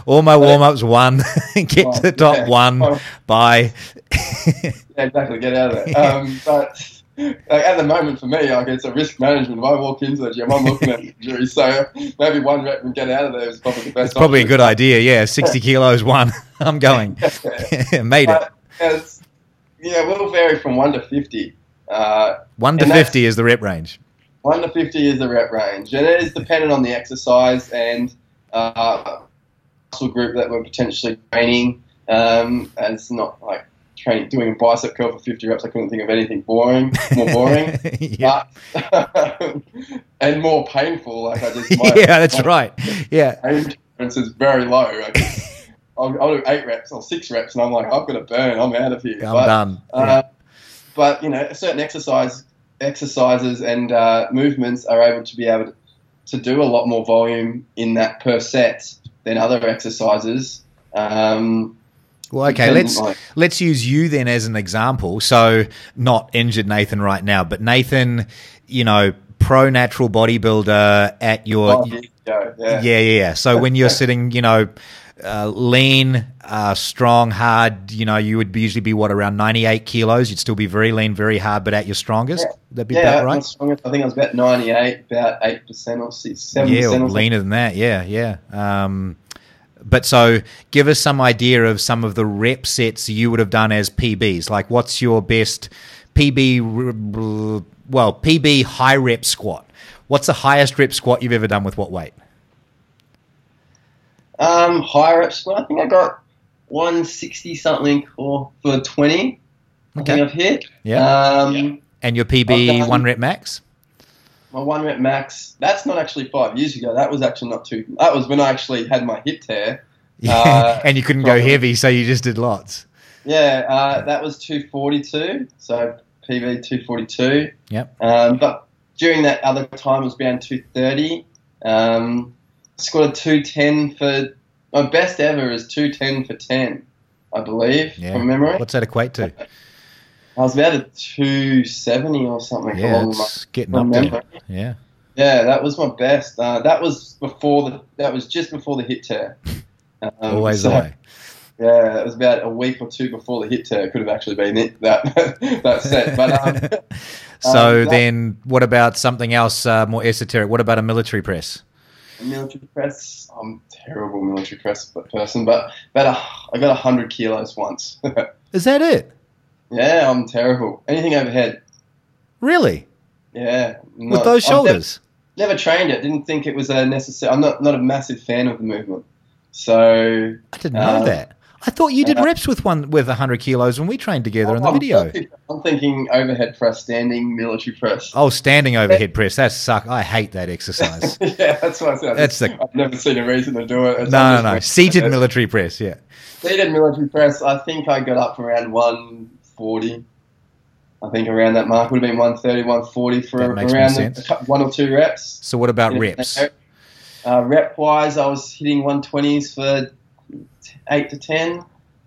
All my warm ups, one. Get to the top, Yeah. one. Oh. Bye. Yeah, exactly. Get out of there. Um, but like, at the moment, for me, like it's a risk management. If I walk into the gym, I'm looking at injuries. So maybe one rep and get out of there is probably the best. It's probably a good idea. Yeah, 60 kilos, one. I'm going. Made it. It's, yeah, we'll vary from one to fifty. Uh, One to 50 is the rep range. one to fifty is the rep range, and it is dependent on the exercise and uh, muscle group that we're potentially training. Um, and it's not like training doing a bicep curl for fifty reps. I couldn't think of anything boring, more boring. yeah. but, and more painful. Like I just, my, yeah, that's my right. Yeah. Pain tolerance is very low. Just, I'll, I'll do eight reps or six reps, and I'm like, I've got to burn. I'm out of here. I'm But, done. uh, but you know, certain exercise exercises and uh, movements are able to be able to, do a lot more volume in that per set than other exercises. Um, Well, okay, let's on- let's use you then as an example. So, not injured Nathan right now, but Nathan, you know, pro natural bodybuilder at your ago, yeah. yeah, yeah, yeah. So when you're sitting, you know, uh, lean, uh, strong, hard, you know, you would usually be what around 98 kilos. You'd still be very lean, very hard, but at your strongest. That'd be Yeah, about right. strongest, I think I was about 98, about 8% or 6, 7% Yeah, or or leaner than that. Yeah, yeah. Um, but so, give us some idea of some of the rep sets you would have done as PBs. Like, what's your best PB? Well, PB high rep squat. What's the highest rep squat you've ever done with what weight? Um, higher up squat, I think I got 160 something or for 20. I Okay. think I've hit. Yeah. Um, And your PB done- one rep max? My one rep max. That's not actually five years ago. That was actually not too. That was when I actually had my hip tear. Yeah. Uh, and you couldn't go heavy, so you just did lots. Yeah, uh, that was 242. So PB 242. Yep. Um, but during that other time, it was around 230. Um, scored 210 for. My best ever is 210 for 10. I believe, Yeah. from memory. What's that equate to? I was about a 270 or something. Yeah, along my- getting up there. Yeah. Yeah, that was my best. Uh, that was before the. That was just before the hip tear. Um, Always so- way. Yeah, it was about a week or two before the hip tear. It could have actually been it that that set. But um, So Um, that- then, what about something else uh, more esoteric? What about a military press? Military press. I'm a terrible military press person, but about a, I got hundred kilos once. Is that it? yeah, I'm terrible. Anything overhead. Really? Yeah, With those shoulders? Never, trained it. Didn't think it was a necessary. I'm not not a massive fan of the movement. So I didn't know Um, that. I thought you did uh, reps with one with hundred kilos when we trained together in the I'm video. thinking- I'm thinking overhead press, standing military press. Oh, standing overhead press. That suck. I hate that exercise. yeah, that's what I said. That's the- I've never seen a reason to do it. It's No, no, no. Seated military press. Yeah. Seated military press. I think I got up around 140. I think around that mark would have been 130, 140 for That makes more around the, sense. a cou- one or two reps. So what about reps? Uh, rep wise, I was hitting 120s for eight to 10.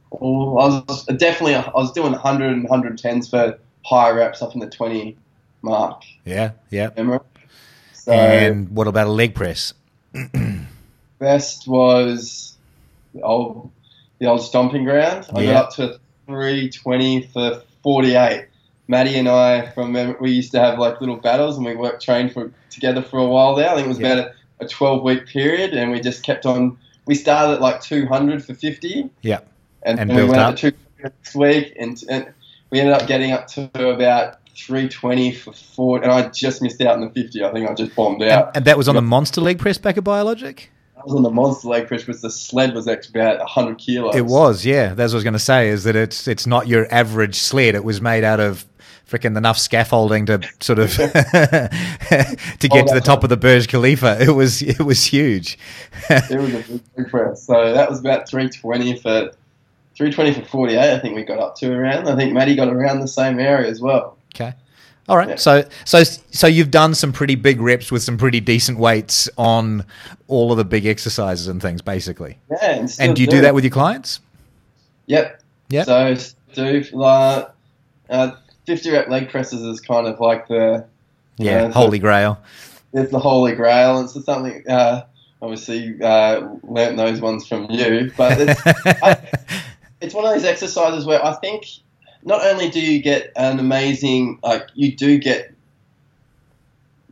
Or I was definitely I was doing 100 and 110s for high reps up in the 20 mark. Yeah, yeah. So And what about a leg press? best was the old the old stomping ground. I Yeah. got up to 320 for 48. Maddie and I from we used to have like little battles and we worked trained for together for a while there. I think it was Yeah. about a, a 12 week period and we just kept on. We started at like 200 for 50. Yeah. And, And then we went up. to 200 next week and, and we ended up getting up to about 320 for 40 and I just missed out on the 50. I think I just bombed out. and that was on the monster leg press back at Biologic? I was on the monster leg press because the sled was actually about 100 kilos. It was, yeah. That's what I was going to say. Is that it's it's not your average sled. It was made out of freaking enough scaffolding to sort of to get to the top of the Burj Khalifa. It was it was huge. it was a big, press. So that was about 320 for 320 for 48. I think we got up to around. I think Maddie got around the same area as well. okay. All right. Yeah. So so so you've done some pretty big reps with some pretty decent weights on all of the big exercises and things, basically. Yeah, and, And do you do that with your clients? Yep. Yep. So do like uh, 50 rep leg presses is kind of like the Yeah. uh, Holy Grail. it's the holy grail. It's something. Uh, obviously, uh, learnt those ones from you, but it's, I, it's one of those exercises where I think not only do you get an amazing, like you do get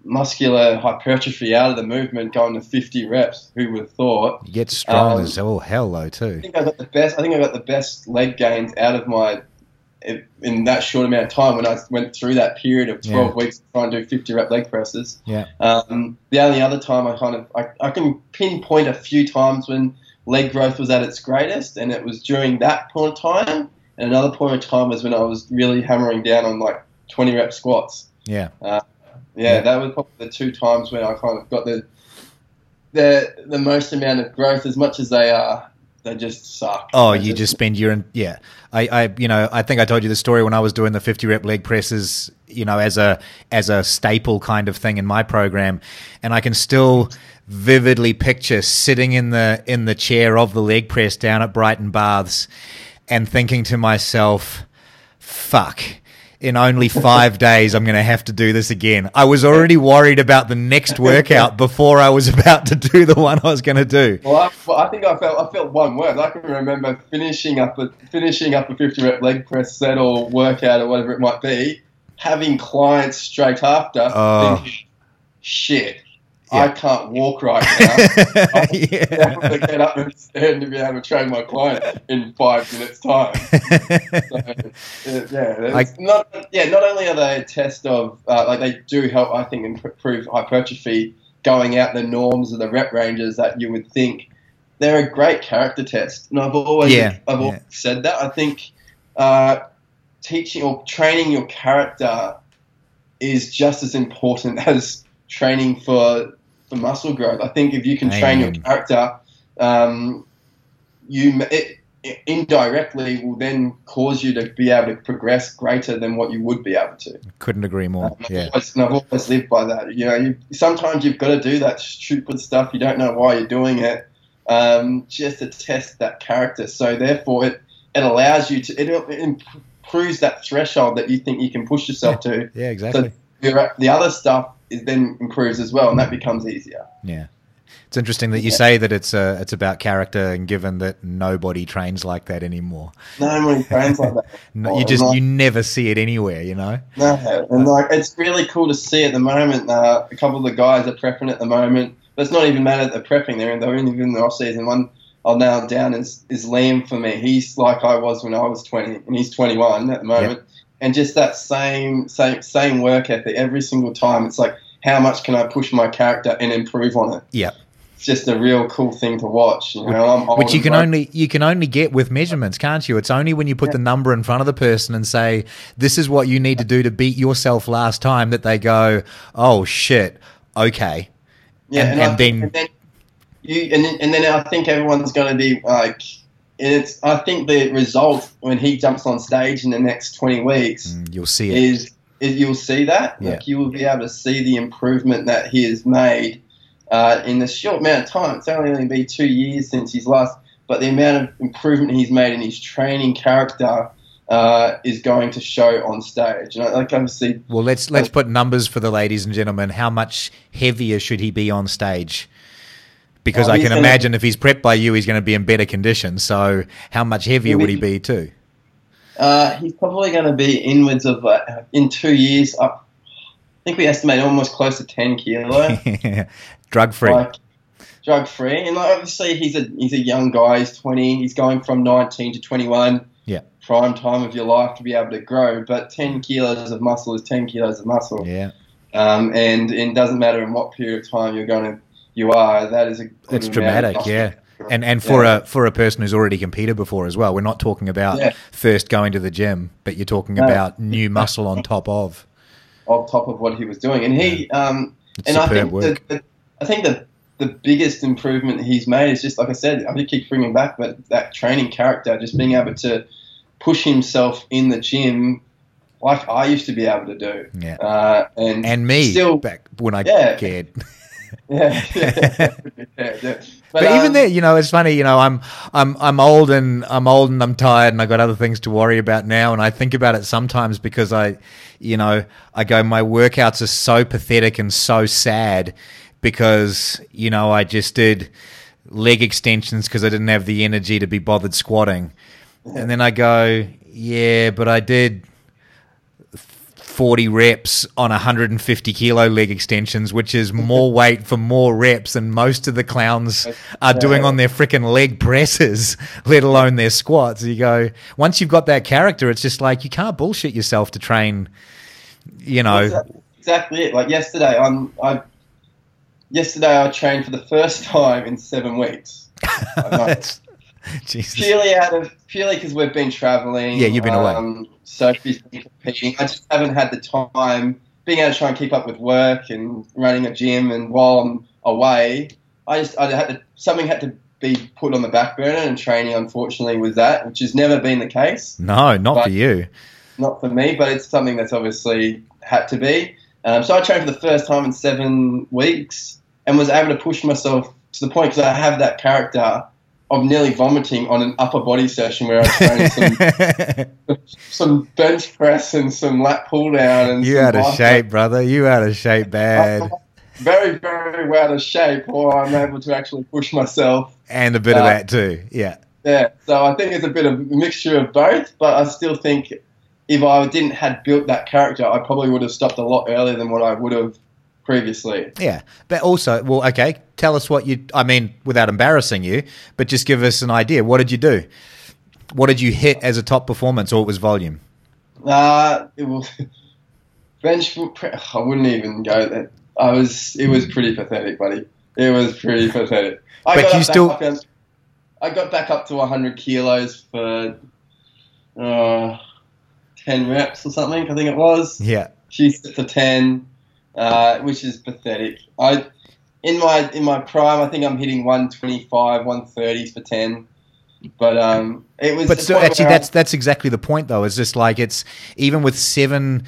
muscular hypertrophy out of the movement going to 50 reps. Who would have thought? you get strong Um, as all hell though I too. think I got the best. I think I got the best leg gains out of my in that short amount of time when I went through that period of 12 Yeah. weeks to try and do 50 rep leg presses. Yeah. Um, the only other time I kind of I, I can pinpoint a few times when leg growth was at its greatest, and it was during that point of time. And another point of time was when I was really hammering down on like 20 rep squats. Yeah. Yeah, Yeah. that was probably the two times when I kind of got the the the most amount of growth. As much as they are, they just suck. Oh, They you just spend your yeah. I, I you know I think I told you the story when I was doing the fifty rep leg presses. You know, as a as a staple kind of thing in my program, and I can still vividly picture sitting in the in the chair of the leg press down at Brighton Baths, and thinking to myself, "Fuck." In only five days, I'm going to have to do this again. I was already worried about the next workout before I was about to do the one I was going to do. Well, I, well, I think I felt I felt one word. I can remember finishing up a finishing up a fifty rep leg press set or workout or whatever it might be, having clients straight after, Oh. thinking, "Shit, Yeah. I can't walk right now. I'm yeah. get up and stand to be able to train my client in five minutes time." So, yeah, it's not yeah. Not only are they a test of uh, like they do help, I think, improve hypertrophy, going out the norms of the rep ranges that you would think. They're a great character test, and I've always Yeah, I've always said that. I think uh, teaching or training your character is just as important as training for for muscle growth. I think if you can train your character, um, you it, it indirectly will then cause you to be able to progress greater than what you would be able to. Couldn't agree more. I've, Yeah. always, and I've always lived by that. You know, you, sometimes you've got to do that stupid stuff. You don't know why you're doing it, um, just to test that character. So therefore, it it allows you to it, it improves that threshold that you think you can push yourself to. Yeah, exactly. So the other stuff is then improves as well, and that becomes easier. Yeah. It's interesting that you say that it's uh, it's about character, and given that nobody trains like that anymore. Nobody trains like that. no, you just like, you never see it anywhere, you know. No, and like it's really cool to see at the moment. Uh, a couple of the guys are prepping at the moment, but it's not even matter that they're prepping. They're in, they're in, in the off season. One I'll nail down is is Liam for me. He's like I was when I was twenty, and he's twenty one at the moment. Yep. And just that same same same work ethic every single time. It's like how much can I push my character and improve on it? Yeah it's just a real cool thing to watch. You know, which you can only you can only get with measurements, can't you? It's only when you put yeah. the number in front of the person and say, "This is what you need to do to beat yourself last time," that they go, "Oh shit, okay." Yeah, and, and, and then, and then you and then, and then I think everyone's going to be like, it's. I think the result when he jumps on stage in the next twenty weeks, mm, you'll see it. Is, is you'll see that? Yeah. Like you will be able to see the improvement that he has made uh, in the short amount of time. It's only only been two years since his last, but the amount of improvement he's made in his training character uh, is going to show on stage. And like obviously, well, let's let's put numbers for the ladies and gentlemen. How much heavier should he be on stage? Because I can imagine if he's prepped by you, he's going to be in better condition. So, how much heavier would he be too? Uh, he's probably going to be inwards of uh, in two years. I think we estimate almost close to ten kilo. drug free. Like, drug free, and like, obviously he's a he's a young guy. He's twenty. He's going from nineteen to twenty one. Yeah. Prime time of your life to be able to grow, but ten kilos of muscle is ten kilos of muscle. Yeah. Um, and, and it doesn't matter in what period of time you're going to you are. That is a it's dramatic. Yeah. And and for yeah. a for a person who's already competed before as well, we're not talking about yeah. first going to the gym, but you're talking no. about new muscle on top of on top of what he was doing. And he um, and I think the, the, I think the the biggest improvement he's made is just like I said. I keep bringing back, but that training character, just being able to push himself in the gym like I used to be able to do. Yeah. Uh, and and me still back when I yeah. cared. yeah, yeah, yeah, But, but even um, there, you know, it's funny. You know, I'm I'm I'm old and I'm old and I'm tired and I got other things to worry about now. And I think about it sometimes because I, you know, I go, my workouts are so pathetic and so sad because you know I just did leg extensions because I didn't have the energy to be bothered squatting, and then I go, yeah, but I did. 40 reps on 150 kilo leg extensions, which is more weight for more reps than most of the clowns are doing on their freaking leg presses, let alone their squats. You go, once you've got that character, it's just like you can't bullshit yourself to train, you know. Exactly it. Like yesterday, I'm, I yesterday I trained for the first time in seven weeks. Jesus. Purely out of purely because we've been traveling. Yeah, you've been away. Um, Sophie's been competing. I just haven't had the time being able to try and keep up with work and running a gym. And while I'm away, I just I had to something had to be put on the back burner, and training unfortunately was that, which has never been the case. No, not for you. Not for me, but it's something that's obviously had to be. Um, so I trained for the first time in seven weeks and was able to push myself to the point because I have that character of nearly vomiting on an upper body session where I was training some, some bench press and some lat pull down. And you out of shape, brother. You out of shape bad. very, very out of shape, or I'm able to actually push myself. And a bit uh, of that too, yeah. Yeah, so I think it's a bit of a mixture of both, but I still think if I didn't had built that character, I probably would have stopped a lot earlier than what I would have previously. Yeah, but also, well, okay, tell us what you. I mean, without embarrassing you, but just give us an idea. What did you do? What did you hit as a top performance, or it was volume? Uh, it was bench. I wouldn't even go there. I was. It was pretty pathetic, buddy. It was pretty pathetic. I but you still. I got back up to 100 kilos for uh, 10 reps or something. I think it was. Yeah. She set for 10 uh, which is pathetic. I in my in my prime, I think I'm hitting 125, 130 for 10. But um, it was. But so actually, that's that's exactly the point, though. It's just like it's even with seven,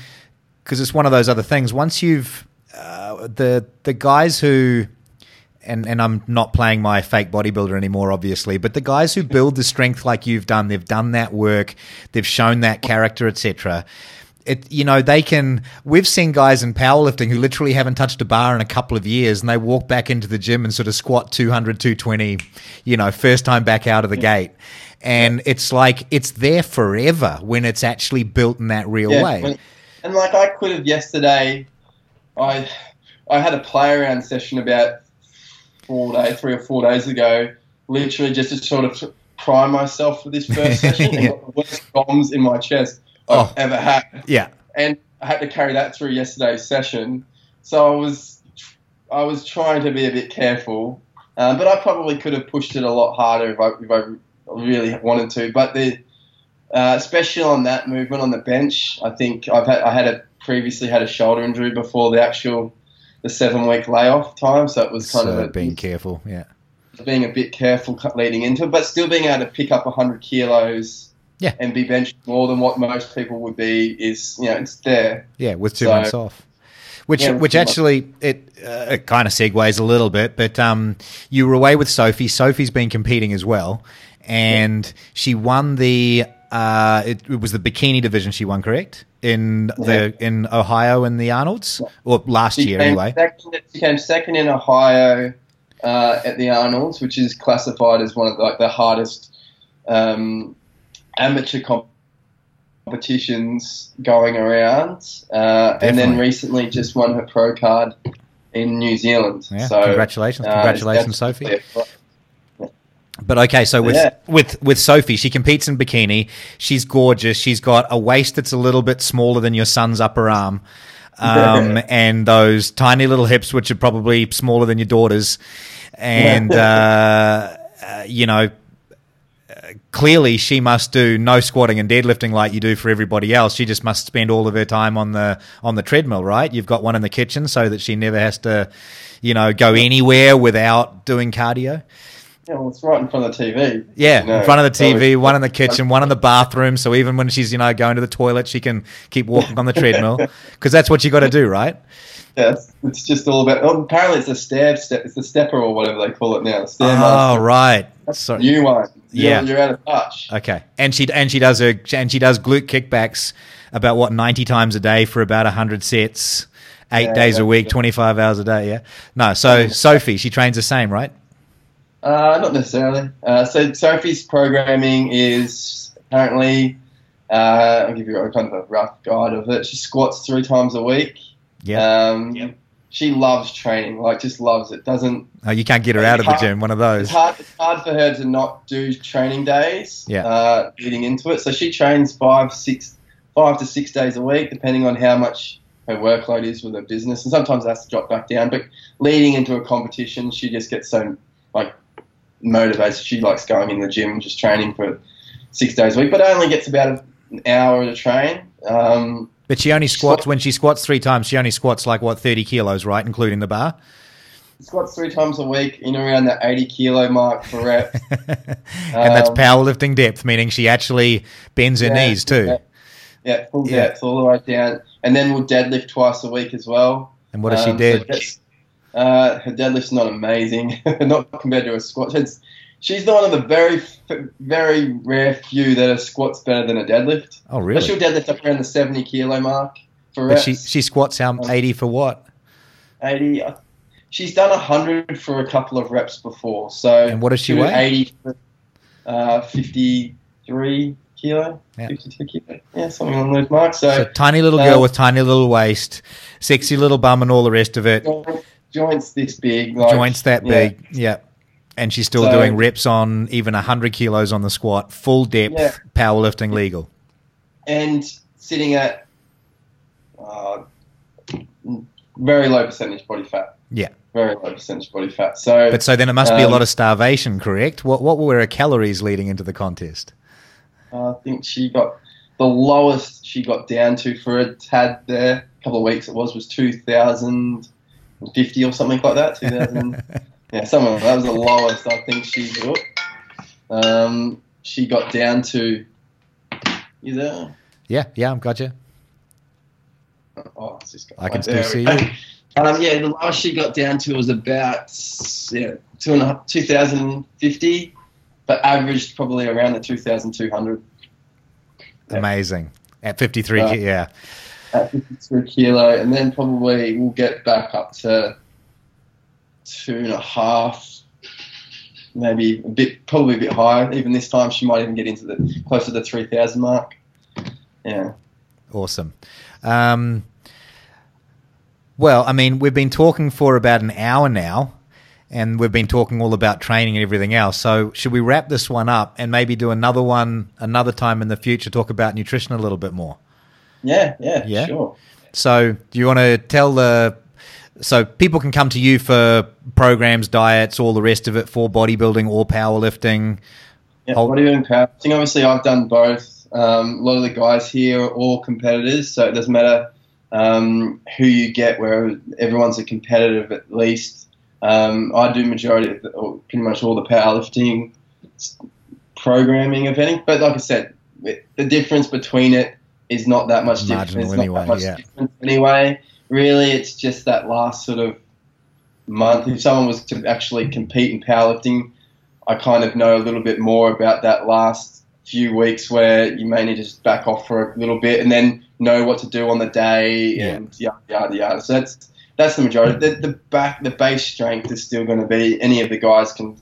because it's one of those other things. Once you've uh, the the guys who and, and I'm not playing my fake bodybuilder anymore, obviously, but the guys who build the strength like you've done, they've done that work, they've shown that character, etc. It, you know, they can. We've seen guys in powerlifting who literally haven't touched a bar in a couple of years, and they walk back into the gym and sort of squat 200, 220, you know, first time back out of the gate. And it's like it's there forever when it's actually built in that real Yeah, way. and like I could have yesterday, I I had a play around session about four days, three or four days ago, literally just to sort of prime myself for this first session. Yeah. and got the worst bombs in my chest I've Oh. ever had, yeah. and I had to carry that through yesterday's session. So I was I was trying to be a bit careful, um, but I probably could have pushed it a lot harder if I, if I really wanted to. But the uh, especially on that movement on the bench, I think I've had I had a previously had a shoulder injury before the actual the seven week layoff time, so it was kind So of a, being careful. Yeah. being a bit careful leading into it, but still being able to pick up 100 kilos Yeah. and be benched more than what most people would be is, you know, it's there. Yeah, with two So- months off. Which, Yeah, which two months. actually it, uh, it kind of segues a little bit, but um, you were away with Sophie. Sophie's been competing as well, and she won the uh, it, it was the bikini division she won, correct? In the in Ohio in the Arnold's or last She year anyway. Second, she came second in Ohio uh, at the Arnold's, which is classified as one of the, like the hardest um, amateur comp- competitions going around. Uh, and then recently just won her pro card in New Zealand. Yeah, so, congratulations, uh, congratulations, that's- Sophie. But okay, so with Yeah. with with Sophie, she competes in bikini. She's gorgeous. She's got a waist that's a little bit smaller than your son's upper arm, um, and those tiny little hips, which are probably smaller than your daughter's. And uh, uh, you know, uh, clearly she must do no squatting and deadlifting like you do for everybody else. She just must spend all of her time on the on the treadmill, right? You've got one in the kitchen so that she never has to, you know, go anywhere without doing cardio. Yeah, well, it's right in front of the TV. Yeah, you know. in front of the TV, one in the kitchen, one in the bathroom. So even when she's you know going to the toilet, she can keep walking on the treadmill because that's what you got to do, right? Yeah, it's, it's just all about. Oh, apparently, it's a stab step. It's the stepper or whatever they call it now. Oh, Stairmaster. right. So New one. You're, Yeah. you're out of touch. okay, and she and she does her and she does glute kickbacks about what ninety times a day for about hundred sets, eight Yeah, days a week, twenty five hours a day. Yeah. No, so Sophie, she trains the same, right? Uh, not necessarily. Uh, so Sophie's programming is apparently. Uh, I'll give you a kind of a rough guide of it. She squats three times a week. Yeah. Um, She loves training, like just loves it. Doesn't oh, you can't get her out of the gym. One of those. It's hard. It's hard for her to not do training days. Yeah. Uh, leading into it, so she trains five, six, five to six days a week, depending on how much her workload is with her business, and sometimes that's to drop back down. But leading into a competition, she just gets so like motivated. She likes going in the gym, just training for six days a week, but only gets about an hour to train. Um, But she only squats when she squats three times. She only squats like what thirty kilos, right, including the bar. squats three times a week, in around the eighty kilo mark for rep. and that's Um, powerlifting depth, meaning she actually bends her Yeah, knees too. Yeah, yeah full Yeah. depth all the way down, and then we'll deadlift twice a week as well. And what does she Um, do? so uh, her deadlift's not amazing, not compared to her squat. It's, she's the one of the very, very rare few that a squat's better than a deadlift. oh, But really? she'll deadlift up around the seventy kilo mark for But she she squats how Um, eighty for what? eighty. uh, She's done hundred for a couple of reps before. So And what does she weigh? Eighty, for, uh, fifty-three kilo, Yeah. fifty-two kilo. Yeah, something along those marks. So. So tiny little girl uh, with tiny little waist, sexy little bum, and all the rest of it. joints- joints this big, like, Joints that yeah. big, yeah. And she's still So- doing reps on even hundred kilos on the squat, full depth, Yeah. powerlifting legal. and sitting at uh, very low percentage body fat. Yeah. very low percentage body fat. So, But so then it must be a Um, lot of starvation, correct? What what were her calories leading into the contest? I think she got the lowest she got down to for a tad there. A couple of weeks it was was two thousand fifty or something like that. Two thousand. yeah, someone that was the lowest I think she got. Um, she got down to. You there? Yeah, yeah, I've got you. Oh, I can still see you. Um, yeah, the lowest she got down to was about yeah two and a half, 2050, but averaged probably around the 2200 Amazing. At 53, Uh, yeah. at 53 kilo, and then probably we'll get back up to two and a half, maybe a bit, probably a bit higher. Even this time, she might even get into the closer to the 3000 mark. Yeah. Awesome. Um, well, I mean, we've been talking for about an hour now, and we've been talking all about training and everything else. So, should we wrap this one up and maybe do another one another time in the future? Talk about nutrition a little bit more. Yeah, yeah, Yeah? sure. So, do you want to tell the so people can come to you for programs, diets, all the rest of it for bodybuilding or powerlifting? Yeah, Hold- bodybuilding powerlifting. Obviously, I've done both. Um, a lot of the guys here are all competitors, so it doesn't matter um, who you get. Where everyone's a competitive at least. Um, I do majority of the, or pretty much all the powerlifting programming, if any. But like I said, it- the difference between it is not that much different. Marginal It's not anyway, that much yeah. difference anyway. Really, it's just that last sort of month. If someone was to actually compete in powerlifting, I kind of know a little bit more about that last few weeks where you may need to just back off for a little bit and then know what to do on the day Yeah. and yada yada yada. So that's that's the majority. The, the back the base strength is still going to be any of the guys can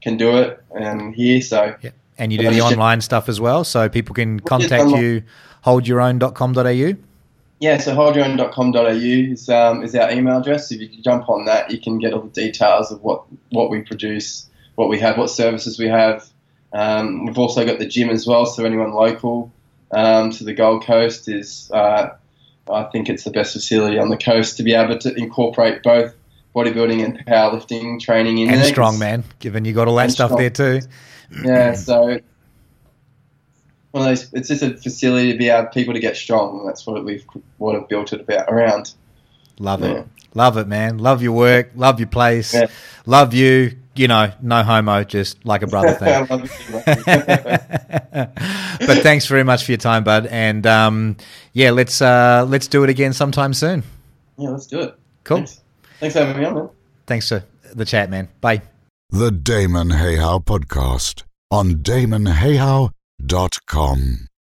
can do it um, here. So And you do the online stuff as well, so people can contact you. Holdyourown.com.au. yeah, so holdyourown.com.au is um, is our email address. If you jump on that, you can get all the details of what what we produce, what we have, what services we have. Um, we've also got the gym as well, so anyone local um, to the Gold Coast is, uh, I think it's the best facility on the coast to be able to incorporate both bodybuilding and powerlifting training in and there. strongman, given you got all that stuff strong. there too. Yeah, so one of those. It's just a facility to be able people to get strong. and That's what we've what I've built it about around. Love Yeah. it. Love it, man. Love your work. Love your place. Yeah. Love you. You know, no homo, just like a brother I thing. love it too much. but thanks very much for your time, bud. And um, yeah, let's uh, let's do it again sometime soon. yeah, let's do it. Cool. Thanks. Thanks for having me on, man. Thanks for the chat, man. Bye. The Damon Hayhow Podcast on DamonHayhow.com.